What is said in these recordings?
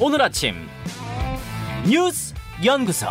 오늘 아침 뉴스 연구소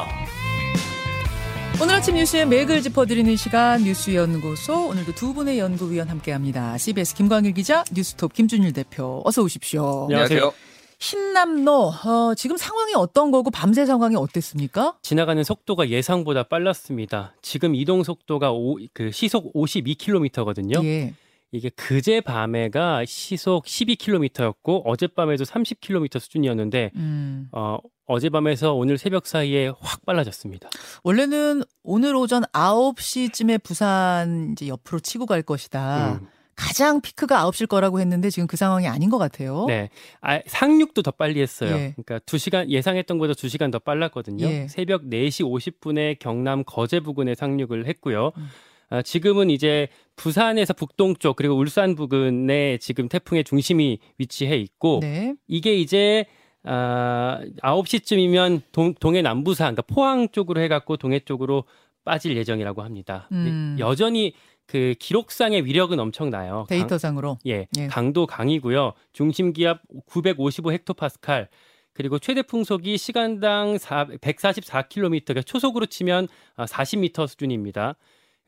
오늘 아침 뉴스의 맥을 짚어드리는 시간 뉴스 연구소 오늘도 두 분의 연구위원 함께합니다. CBS 김광일 기자, 뉴스톱 김준일 대표 어서 오십시오. 안녕하세요. 신남로 어, 지금 상황이 어떤 거고 밤새 상황이 어땠습니까? 지나가는 속도가 예상보다 빨랐습니다. 지금 이동 속도가 오, 그 시속 52km거든요. 예. 이게 그제 밤에가 시속 12km였고 어젯밤에도 30km 수준이었는데 음. 어, 어젯밤에서 오늘 새벽 사이에 확 빨라졌습니다. 원래는 오늘 오전 9시쯤에 부산 이제 옆으로 치고 갈 것이다. 음. 가장 피크가 9시일 거라고 했는데 지금 그 상황이 아닌 것 같아요. 네. 아, 상륙도 더 빨리 했어요. 예. 그러니까 2시간 예상했던 것보다 2시간 더 빨랐거든요. 예. 새벽 4시 50분에 경남 거제 부근에 상륙을 했고요. 음. 아, 지금은 이제 부산에서 북동쪽 그리고 울산 부근에 지금 태풍의 중심이 위치해 있고 네. 이게 이제 아, 9시쯤이면 동, 동해 남부산 그러니까 포항 쪽으로 해 갖고 동해 쪽으로 빠질 예정이라고 합니다. 음. 여전히 그 기록상의 위력은 엄청나요. 강- 데이터상으로. 예, 예. 강도 강이고요. 중심 기압 955 헥토파스칼. 그리고 최대 풍속이 시간당 144km, 그러니까 초속으로 치면 40m 수준입니다.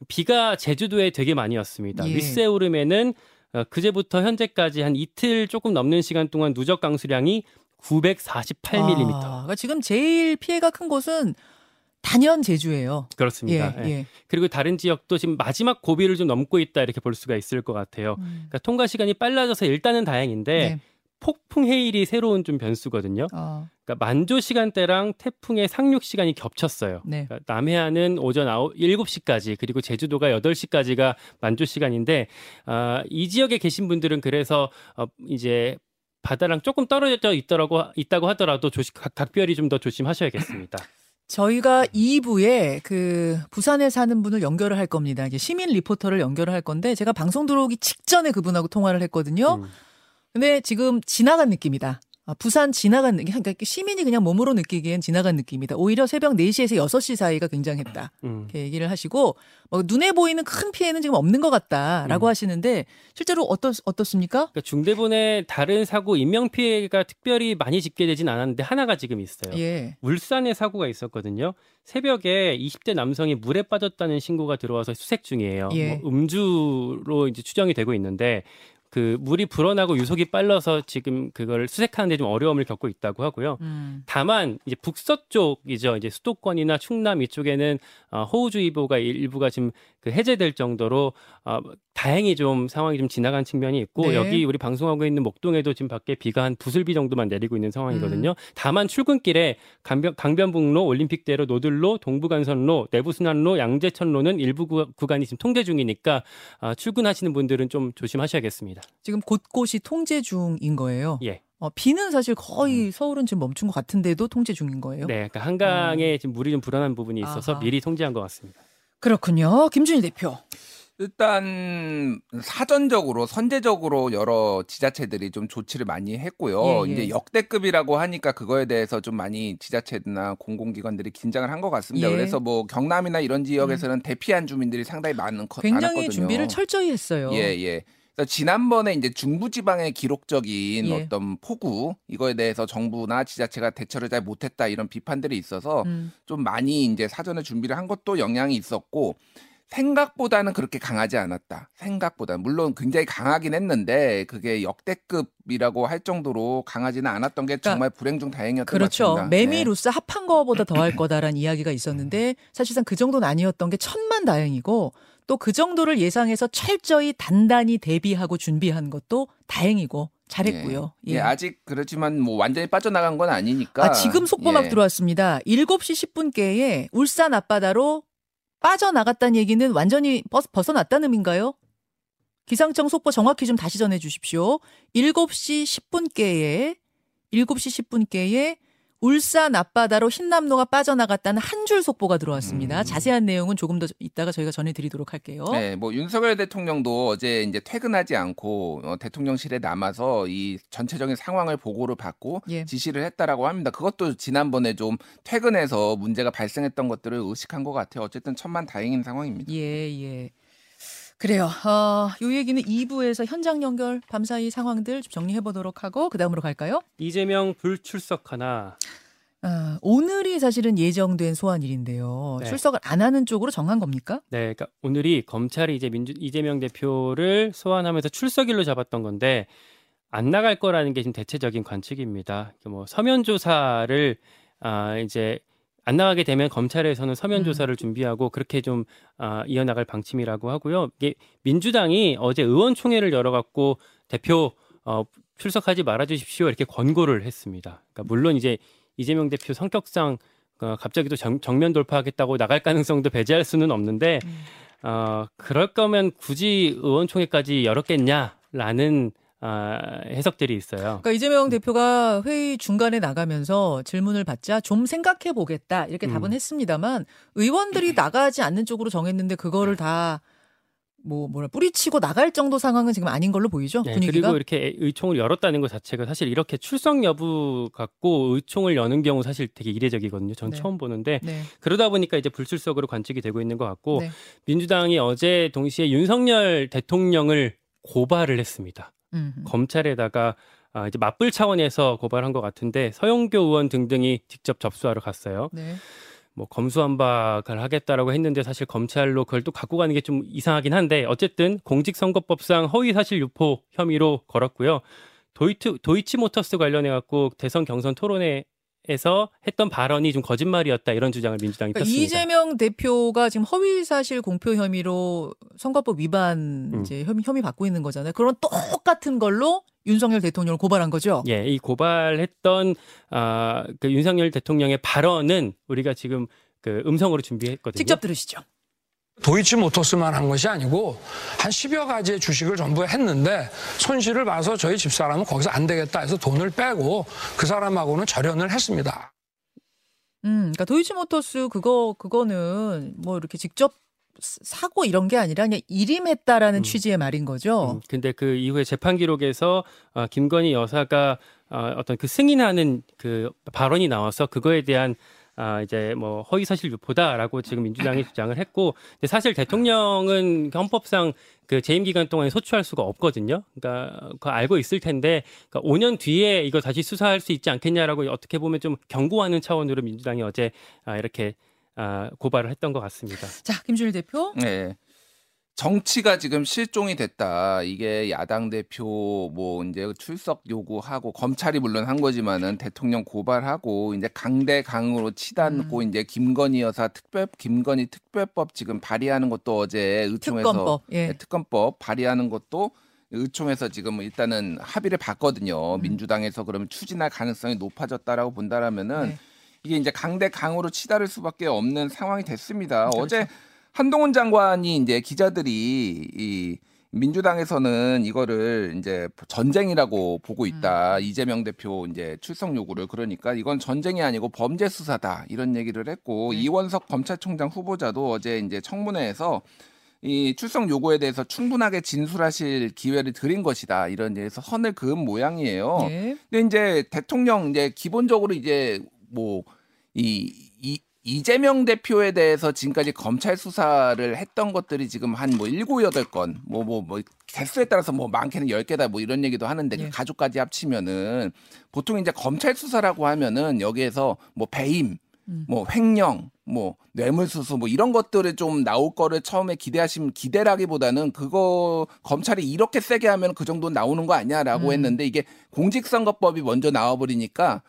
비가 제주도에 되게 많이 왔습니다. 예. 윗세오름에는 어, 그제부터 현재까지 한 이틀 조금 넘는 시간 동안 누적 강수량이 948mm. 아, 그러니까 지금 제일 피해가 큰 곳은 단연 제주예요. 예, 그렇습니다. 예. 예. 그리고 다른 지역도 지금 마지막 고비를 좀 넘고 있다 이렇게 볼 수가 있을 것 같아요. 음. 그러니까 통과 시간이 빨라져서 일단은 다행인데 네. 폭풍 해일이 새로운 좀 변수거든요. 어, 그러니까 만조 시간대랑 태풍의 상륙 시간이 겹쳤어요. 네. 그러니까 남해안은 오전 9, 7시까지 그리고 제주도가 8시까지가 만조 시간인데 아, 이 지역에 계신 분들은 그래서 어, 이제 바다랑 조금 떨어져 있더라고 있다고 하더라도 조심 각, 각별히 좀 더 조심하셔야겠습니다. 저희가 2부에 그 부산에 사는 분을 연결을 할 겁니다. 이제 시민 리포터를 연결을 할 건데 제가 방송 들어오기 직전에 그분하고 통화를 했거든요. 음. 근데 지금 지나간 느낌이다. 아, 부산 지나간 느낌. 그러니까 시민이 그냥 몸으로 느끼기엔 지나간 느낌이다. 오히려 새벽 4시에서 6시 사이가 굉장했다. 음. 이렇게 얘기를 하시고 뭐 눈에 보이는 큰 피해는 지금 없는 것 같다라고 음. 하시는데 실제로 어떻 어떻습니까? 그러니까 중대본에 다른 사고 인명 피해가 특별히 많이 집계되진 않았는데 하나가 지금 있어요. 예. 울산에 사고가 있었거든요. 새벽에 20대 남성이 물에 빠졌다는 신고가 들어와서 수색 중이에요. 예. 뭐 음주로 이제 추정이 되고 있는데 그 물이 불어나고 유속이 빨라서 지금 그걸 수색하는데 좀 어려움을 겪고 있다고 하고요. 음. 다만 이제 북서쪽이죠. 이제 수도권이나 충남 이쪽에는 어, 호우주의보가 일부가 지금 그 해제될 정도로 어, 다행히 좀 상황이 좀 지나간 측면이 있고 네. 여기 우리 방송하고 있는 목동에도 지금 밖에 비가 한 부슬비 정도만 내리고 있는 음. 상황이거든요. 다만 출근길에 강변, 강변북로, 올림픽대로, 노들로, 동부간선로, 내부순환로, 양재천로는 일부 구, 구간이 지금 통제 중이니까 어, 출근하시는 분들은 좀 조심하셔야겠습니다. 지금 곳곳이 통제 중인 거예요. 예. 어, 비는 사실 거의 서울은 지금 멈춘 것 같은데도 통제 중인 거예요. 네, 그러니까 한강에 지금 물이 좀 불어난 부분이 있어서 음. 아하. 미리 통제한 것 같습니다. 그렇군요. 김준일 대표. 일단 사전적으로 선제적으로 여러 지자체들이 좀 조치를 많이 했고요. 예, 예. 이제 역대급이라고 하니까 그거에 대해서 좀 많이 지자체나 공공기관들이 긴장을 한 것 같습니다. 예. 음. 그래서 뭐 경남이나 이런 지역에서는 대피한 주민들이 상당히 많은 거- 굉장히 많았거든요. 준비를 철저히 했어요. 예, 예. 지난번에 이제 중부지방의 기록적인 예. 어떤 폭우 이거에 대해서 정부나 지자체가 대처를 잘 못했다 이런 비판들이 있어서 음. 좀 많이 이제 사전에 준비를 한 것도 영향이 있었고 생각보다는 그렇게 강하지 않았다. 생각보다 물론 굉장히 강하긴 했는데 그게 역대급이라고 할 정도로 강하지는 않았던 게 정말 불행 중 다행이었던 것 그렇죠. 같습니다. 매미 네. 루스 합한 거보다 더할 거다라는 이야기가 있었는데 사실상 그 정도는 아니었던 게 천만 다행이고 또 그 정도를 예상해서 철저히 단단히 대비하고 준비한 것도 다행이고 잘했고요. 예. 예, 아직 그렇지만 뭐 완전히 빠져나간 건 아니니까. 아, 지금 속보 막 예. 들어왔습니다. 7시 10분께에 울산 앞바다로 빠져나갔다는 얘기는 완전히 벗, 벗어났다는 의미인가요? 기상청 속보 정확히 좀 다시 전해 주십시오. 7시 10분께에 7시 10분께에 울산 앞바다로 흰남노가 빠져나갔다는 한 줄 속보가 들어왔습니다. 음. 자세한 내용은 조금 더 이따가 저희가 전해드리도록 할게요. 네, 뭐 윤석열 대통령도 어제 이제 퇴근하지 않고 어, 대통령실에 남아서 이 전체적인 상황을 보고를 받고 예. 지시를 했다라고 합니다. 그것도 지난번에 좀 퇴근해서 문제가 발생했던 것들을 의식한 것 같아요. 어쨌든 천만 다행인 상황입니다. 예, 예. 그래요. 어, 요 얘기는 2부에서 현장 연결 밤사이 상황들 좀 정리해 보도록 하고 그 다음으로 갈까요? 이재명 불출석 하나 어, 오늘이 사실은 예정된 소환일인데요. 네. 출석을 안 하는 쪽으로 정한 겁니까? 네, 그러니까 오늘이 검찰이 이제 민주 이재명 대표를 소환하면서 출석일로 잡았던 건데 안 나갈 거라는 게 지금 대체적인 관측입니다. 뭐 서면 조사를 아 이제 안 나가게 되면 검찰에서는 서면 음. 조사를 준비하고 그렇게 좀 아, 이어나갈 방침이라고 하고요. 이게 민주당이 어제 의원총회를 열어갖고 대표 어, 출석하지 말아주십시오 이렇게 권고를 했습니다. 그러니까 물론 이제 이재명 대표 성격상 어, 갑자기 또 정, 정면 돌파하겠다고 나갈 가능성도 배제할 수는 없는데 음. 어, 그럴 거면 굳이 의원총회까지 열었겠냐라는 아, 해석들이 있어요. 그러니까 이재명 대표가 회의 중간에 나가면서 질문을 받자 좀 생각해 보겠다 이렇게 음. 답은 했습니다만 의원들이 나가지 않는 쪽으로 정했는데 그거를 다 뭐 뭐라 뿌리치고 나갈 정도 상황은 지금 아닌 걸로 보이죠 네, 분위기가. 그리고 이렇게 의총을 열었다는 것 자체가 사실 이렇게 출석 여부 갖고 의총을 여는 경우 사실 되게 이례적이거든요. 전 네. 처음 보는데 네. 그러다 보니까 이제 불출석으로 관측이 되고 있는 것 같고 네. 민주당이 어제 동시에 윤석열 대통령을 고발을 했습니다. 음. 검찰에다가 아, 이제 맞불 차원에서 고발한 것 같은데 서영교 의원 등등이 직접 접수하러 갔어요. 네. 뭐 검수완박을 하겠다라고 했는데 사실 검찰로 그걸 또 갖고 가는 게 좀 이상하긴 한데 어쨌든 공직선거법상 허위사실 유포 혐의로 걸었고요. 도이트, 도이치모터스 관련해 갖고 대선 경선 토론회 에서 했던 발언이 좀 거짓말이었다 이런 주장을 민주당이 그러니까 폈습니다. 이재명 대표가 지금 허위 사실 공표 혐의로 선거법 위반 음. 이제 혐의, 혐의 받고 있는 거잖아요. 그런 똑같은 걸로 윤석열 대통령을 고발한 거죠. 예, 이 고발했던 아, 그 윤석열 대통령의 발언은 우리가 지금 그 음성으로 준비했거든요. 직접 들으시죠. 도이치모터스만 한 것이 아니고 한 10여 가지의 주식을 전부 했는데 손실을 봐서 저희 집사람은 거기서 안 되겠다 해서 돈을 빼고 그 사람하고는 절연을 했습니다. 음, 그러니까 도이치모터스 그거 그거는 뭐 이렇게 직접 사- 사고 이런 게 아니라 그냥 일임했다라는 음. 취지의 말인 거죠. 음, 근데 그 이후에 재판 기록에서 어, 김건희 여사가 어, 어떤 그 승인하는 그 발언이 나와서 그거에 대한 아 이제 뭐 허위 사실 유포다라고 지금 민주당이 주장을 했고 근데 사실 대통령은 헌법상 그 재임 기간 동안에 소추할 수가 없거든요. 그러니까 그거 알고 있을 텐데 그러니까 5년 뒤에 이거 다시 수사할 수 있지 않겠냐라고 어떻게 보면 좀 경고하는 차원으로 민주당이 어제 아 이렇게 아 고발을 했던 것 같습니다. 자, 김준일 대표. 네. 정치가 지금 실종이 됐다. 이게 야당 대표 뭐 이제 출석 요구하고 검찰이 물론 한 거지만은 대통령 고발하고 이제 강대 강으로 치닫고 음. 이제 김건희 여사 특별 김건희 특별법 지금 발의하는 것도 어제 의총에서 특검법. 예. 네, 특검법 발의하는 것도 의총에서 지금 일단은 합의를 봤거든요. 음. 민주당에서 그러면 추진할 가능성이 높아졌다라고 본다라면은 네. 이게 이제 강대 강으로 치달을 수밖에 없는 상황이 됐습니다. 그렇죠. 어제 한동훈 장관이 이제 기자들이 이 민주당에서는 이거를 이제 전쟁이라고 보고 있다. 음. 이재명 대표 이제 출석 요구를 그러니까 이건 전쟁이 아니고 범죄 수사다 이런 얘기를 했고 네. 이원석 검찰총장 후보자도 어제 이제 청문회에서 이 출석 요구에 대해서 충분하게 진술하실 기회를 드린 것이다 이런 데서 선을 그은 모양이에요. 예. 근데 이제 대통령 이제 기본적으로 이제 뭐이 이, 이재명 대표에 대해서 지금까지 검찰 수사를 했던 것들이 지금 한 뭐 일곱 여덟 건 뭐 뭐 뭐 개수에 따라서 뭐 많게는 열 개다 뭐 이런 얘기도 하는데 그 예. 가족까지 합치면은 보통 이제 검찰 수사라고 하면은 여기에서 뭐 배임 음. 뭐 횡령, 뭐 뇌물수수 뭐 이런 것들을 좀 나올 거를 처음에 기대하시면 기대라기보다는 그거 검찰이 이렇게 세게 하면 그 정도 나오는 거 아니야라고 음. 했는데 이게 공직선거법이 먼저 나와 버리니까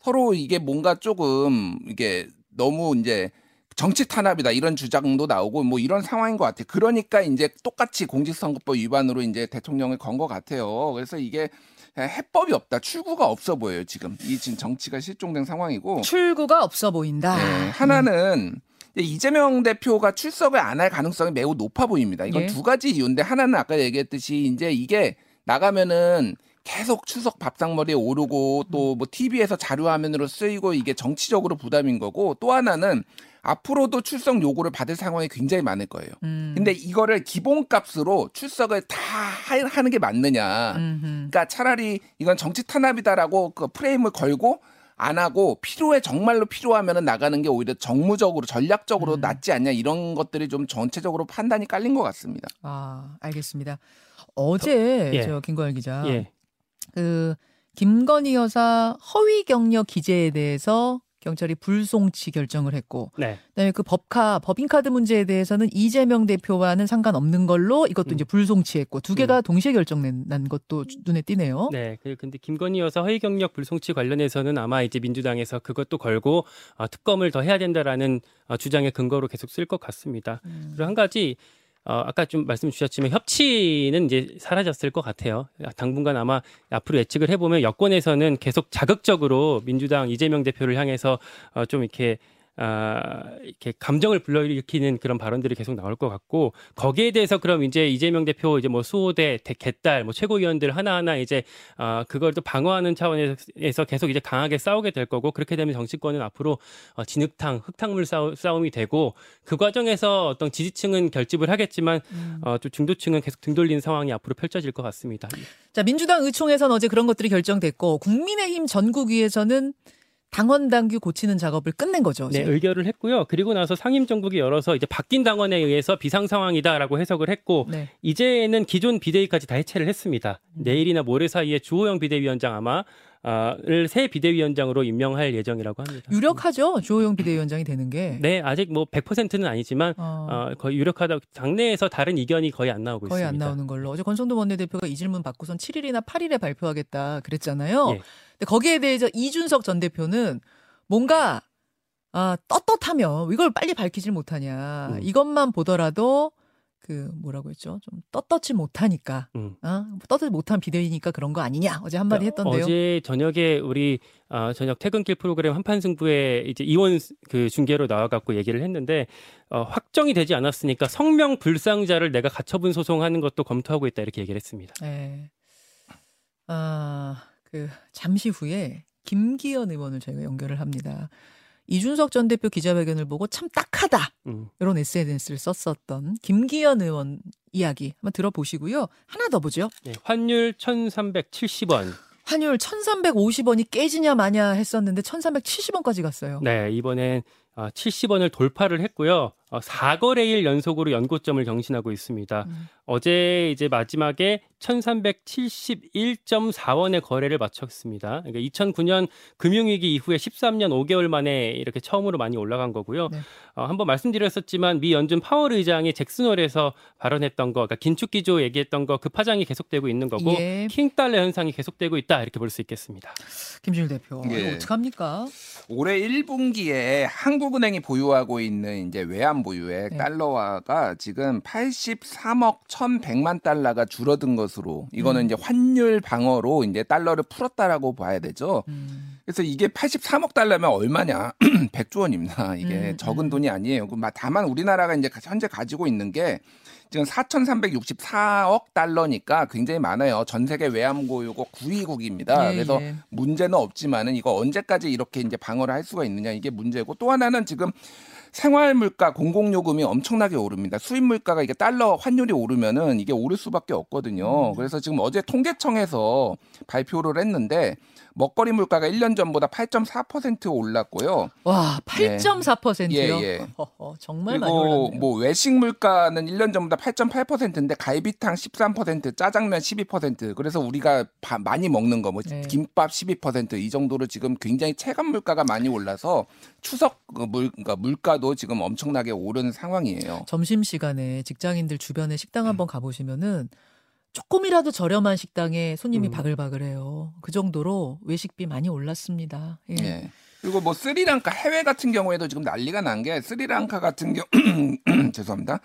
서로 이게 뭔가 조금 이게 너무 이제 정치 탄압이다 이런 주장도 나오고 뭐 이런 상황인 것 같아요. 그러니까 이제 똑같이 공직선거법 위반으로 이제 대통령을 건 것 같아요. 그래서 이게 해법이 없다, 출구가 없어 보여요 지금 이 지금 정치가 실종된 상황이고. 출구가 없어 보인다. 네, 하나는 이제 이재명 대표가 출석을 안 할 가능성이 매우 높아 보입니다. 이건 예. 두 가지 이유인데 하나는 아까 얘기했듯이 이제 이게 나가면은 계속 추석 밥상머리에 오르고 또 뭐 TV에서 자료 화면으로 쓰이고 이게 정치적으로 부담인 거고 또 하나는 앞으로도 출석 요구를 받을 상황이 굉장히 많을 거예요. 음. 근데 이거를 기본값으로 출석을 다 하- 하는 게 맞느냐. 음흠. 그러니까 차라리 이건 정치 탄압이다라고 그 프레임을 걸고 안 하고 필요해 정말로 필요하면은 나가는 게 오히려 정무적으로 전략적으로 음. 낫지 않냐 이런 것들이 좀 전체적으로 판단이 깔린 것 같습니다. 아, 알겠습니다. 어제 예. 저 김광일 기자 예. 그 김건희 여사 허위 경력 기재에 대해서 경찰이 불송치 결정을 했고 네. 그다음에 그 법카 법인카드 문제에 대해서는 이재명 대표와는 상관없는 걸로 이것도 음. 이제 불송치했고 두 개가 동시에 결정난 것도 주- 눈에 띄네요. 네. 그- 근데 김건희 여사 허위 경력 불송치 관련해서는 아마 이제 민주당에서 그것도 걸고 어, 특검을 더 해야 된다라는 어, 주장의 근거로 계속 쓸 것 같습니다. 음. 그리고 한 가지 어, 아까 좀 말씀 주셨지만 협치는 이제 사라졌을 것 같아요. 당분간 아마 앞으로 예측을 해보면 여권에서는 계속 자극적으로 민주당 이재명 대표를 향해서 어, 좀 이렇게 아, 이렇게 감정을 불러일으키는 그런 발언들이 계속 나올 것 같고 거기에 대해서 그럼 이제 이재명 대표 이제 뭐 수호대 대- 개딸 뭐 최고위원들 하나하나 이제 아 그걸 또 방어하는 차원에서 계속 이제 강하게 싸우게 될 거고 그렇게 되면 정치권은 앞으로 어, 진흙탕 흙탕물 싸우, 싸움이 되고 그 과정에서 어떤 지지층은 결집을 하겠지만 음. 어, 또 중도층은 계속 등 돌리는 상황이 앞으로 펼쳐질 것 같습니다. 자 민주당 의총에서는 어제 그런 것들이 결정됐고 국민의힘 전국위에서는 당원 당규 고치는 작업을 끝낸 거죠. 네, 어제. 의결을 했고요. 그리고 나서 상임정국이 열어서 이제 바뀐 당원에 의해서 비상 상황이다라고 해석을 했고 네. 이제는 기존 비대위까지 다 해체를 했습니다. 음. 내일이나 모레 사이에 주호영 비대위원장 아마 아, 을새 비대위원장으로 임명할 예정이라고 합니다. 유력하죠. 주호영 비대위원장이 되는 게. 네, 아직 뭐 100%는 아니지만 어, 어, 거의 유력하다. 당내에서 다른 이견이 거의 안 나오고 거의 안 있습니다. 나오는 걸로. 어제 권성동 원내대표가 이 질문 받고선 7일이나 8일에 발표하겠다 그랬잖아요. 예. 근데 거기에 대해서 이준석 전 대표는 뭔가 아, 떳떳하면 이걸 빨리 밝히질 못하냐. 음. 이것만 보더라도 그 뭐라고 했죠? 좀 떳떳지 못하니까. 음. 어? 떳떳지 못한 비대위니까 그런 거 아니냐. 어제 한마디 했던데요. 어제 저녁에 우리 아, 저녁 퇴근길 프로그램 한판 승부에 이제 이원 그 중계로 나와 갖고 얘기를 했는데 어, 확정이 되지 않았으니까 성명 불상자를 내가 가처분 소송하는 것도 검토하고 있다 이렇게 얘기를 했습니다. 네. 아, 그 잠시 후에 김기현 의원을 저희가 연결을 합니다. 이준석 전 대표 기자회견을 보고 참 딱하다. 음. 이런 SNS를 썼었던 김기현 의원 이야기 한번 들어보시고요. 하나 더 보죠. 네, 환율 1,370원. 환율 1,350원이 깨지냐 마냐 했었는데 1,370원까지 갔어요. 네, 이번엔 아, 70원을 돌파를 했고요. 어, 4거래일 연속으로 연고점을 경신하고 있습니다. 음. 어제 이제 마지막에 1371.4원의 거래를 마쳤습니다. 그러니까 2009년 금융위기 이후에 13년 5개월 만에 이렇게 처음으로 많이 올라간 거고요. 네. 어, 한번 말씀드렸었지만 미 연준 파월 의장이 잭슨홀에서 발언했던 거, 그러니까 긴축 기조 얘기했던 거 그 파장이 계속되고 있는 거고 예. 킹 달러 현상이 계속되고 있다 이렇게 볼 수 있겠습니다. 김준일 대표. 예. 어떡합니까? 올해 1분기에 한국은행이 보유하고 있는 이제 외환 보유액 네. 달러화가 지금 83억 1,100만 달러가 줄어든 것으로 이거는 음. 이제 환율 방어로 이제 달러를 풀었다라고 봐야 되죠. 음. 그래서 이게 83억 달러면 얼마냐? 100조 원입니다. 이게 음, 적은 음. 돈이 아니에요. 그 마- 다만 우리나라가 이제 현재 가지고 있는 게 지금 4,364억 달러니까 굉장히 많아요. 전 세계 외환보유국 9위국입니다. 예, 그래서 예. 문제는 없지만은 이거 언제까지 이렇게 이제 방어를 할 수가 있느냐 이게 문제고 또 하나는 지금 생활 물가 공공 요금이 엄청나게 오릅니다. 수입 물가가 이게 달러 환율이 오르면은 이게 오를 수밖에 없거든요. 음. 그래서 지금 어제 통계청에서 발표를 했는데 먹거리 물가가 1년 전보다 8.4% 올랐고요. 와, 8.4%요. 예, 예. 허허, 정말 많이 올랐네요. 뭐 외식 물가는 1년 전보다 8.8%인데 갈비탕 13%, 짜장면 12%. 그래서 우리가 바- 많이 먹는 거뭐 네. 김밥 12%이 정도로 지금 굉장히 체감 물가가 많이 올라서 추석 그 물, 그러니까 물가도 지금 엄청나게 오른 상황이에요. 점심 시간에 직장인들 주변에 식당 한번 가 보시면은 조금이라도 저렴한 식당에 손님이 음. 바글바글해요. 그 정도로 외식비 많이 올랐습니다. 예. 예. 그리고 뭐 스리랑카 해외 같은 경우에도 지금 난리가 난 게 스리랑카 같은 경우 죄송합니다.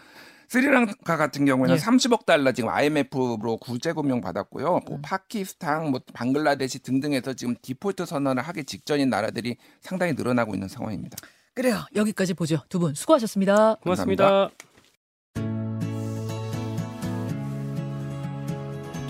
스리랑카 같은 경우에는 예. 30억 달러 지금 IMF로 구제 금융 받았고요. 뭐 음. 파키스탄, 뭐 방글라데시 등등에서 지금 디폴트 선언을 하기 직전인 나라들이 상당히 늘어나고 있는 상황입니다. 그래요. 여기까지 보죠. 두 분 수고하셨습니다. 고맙습니다.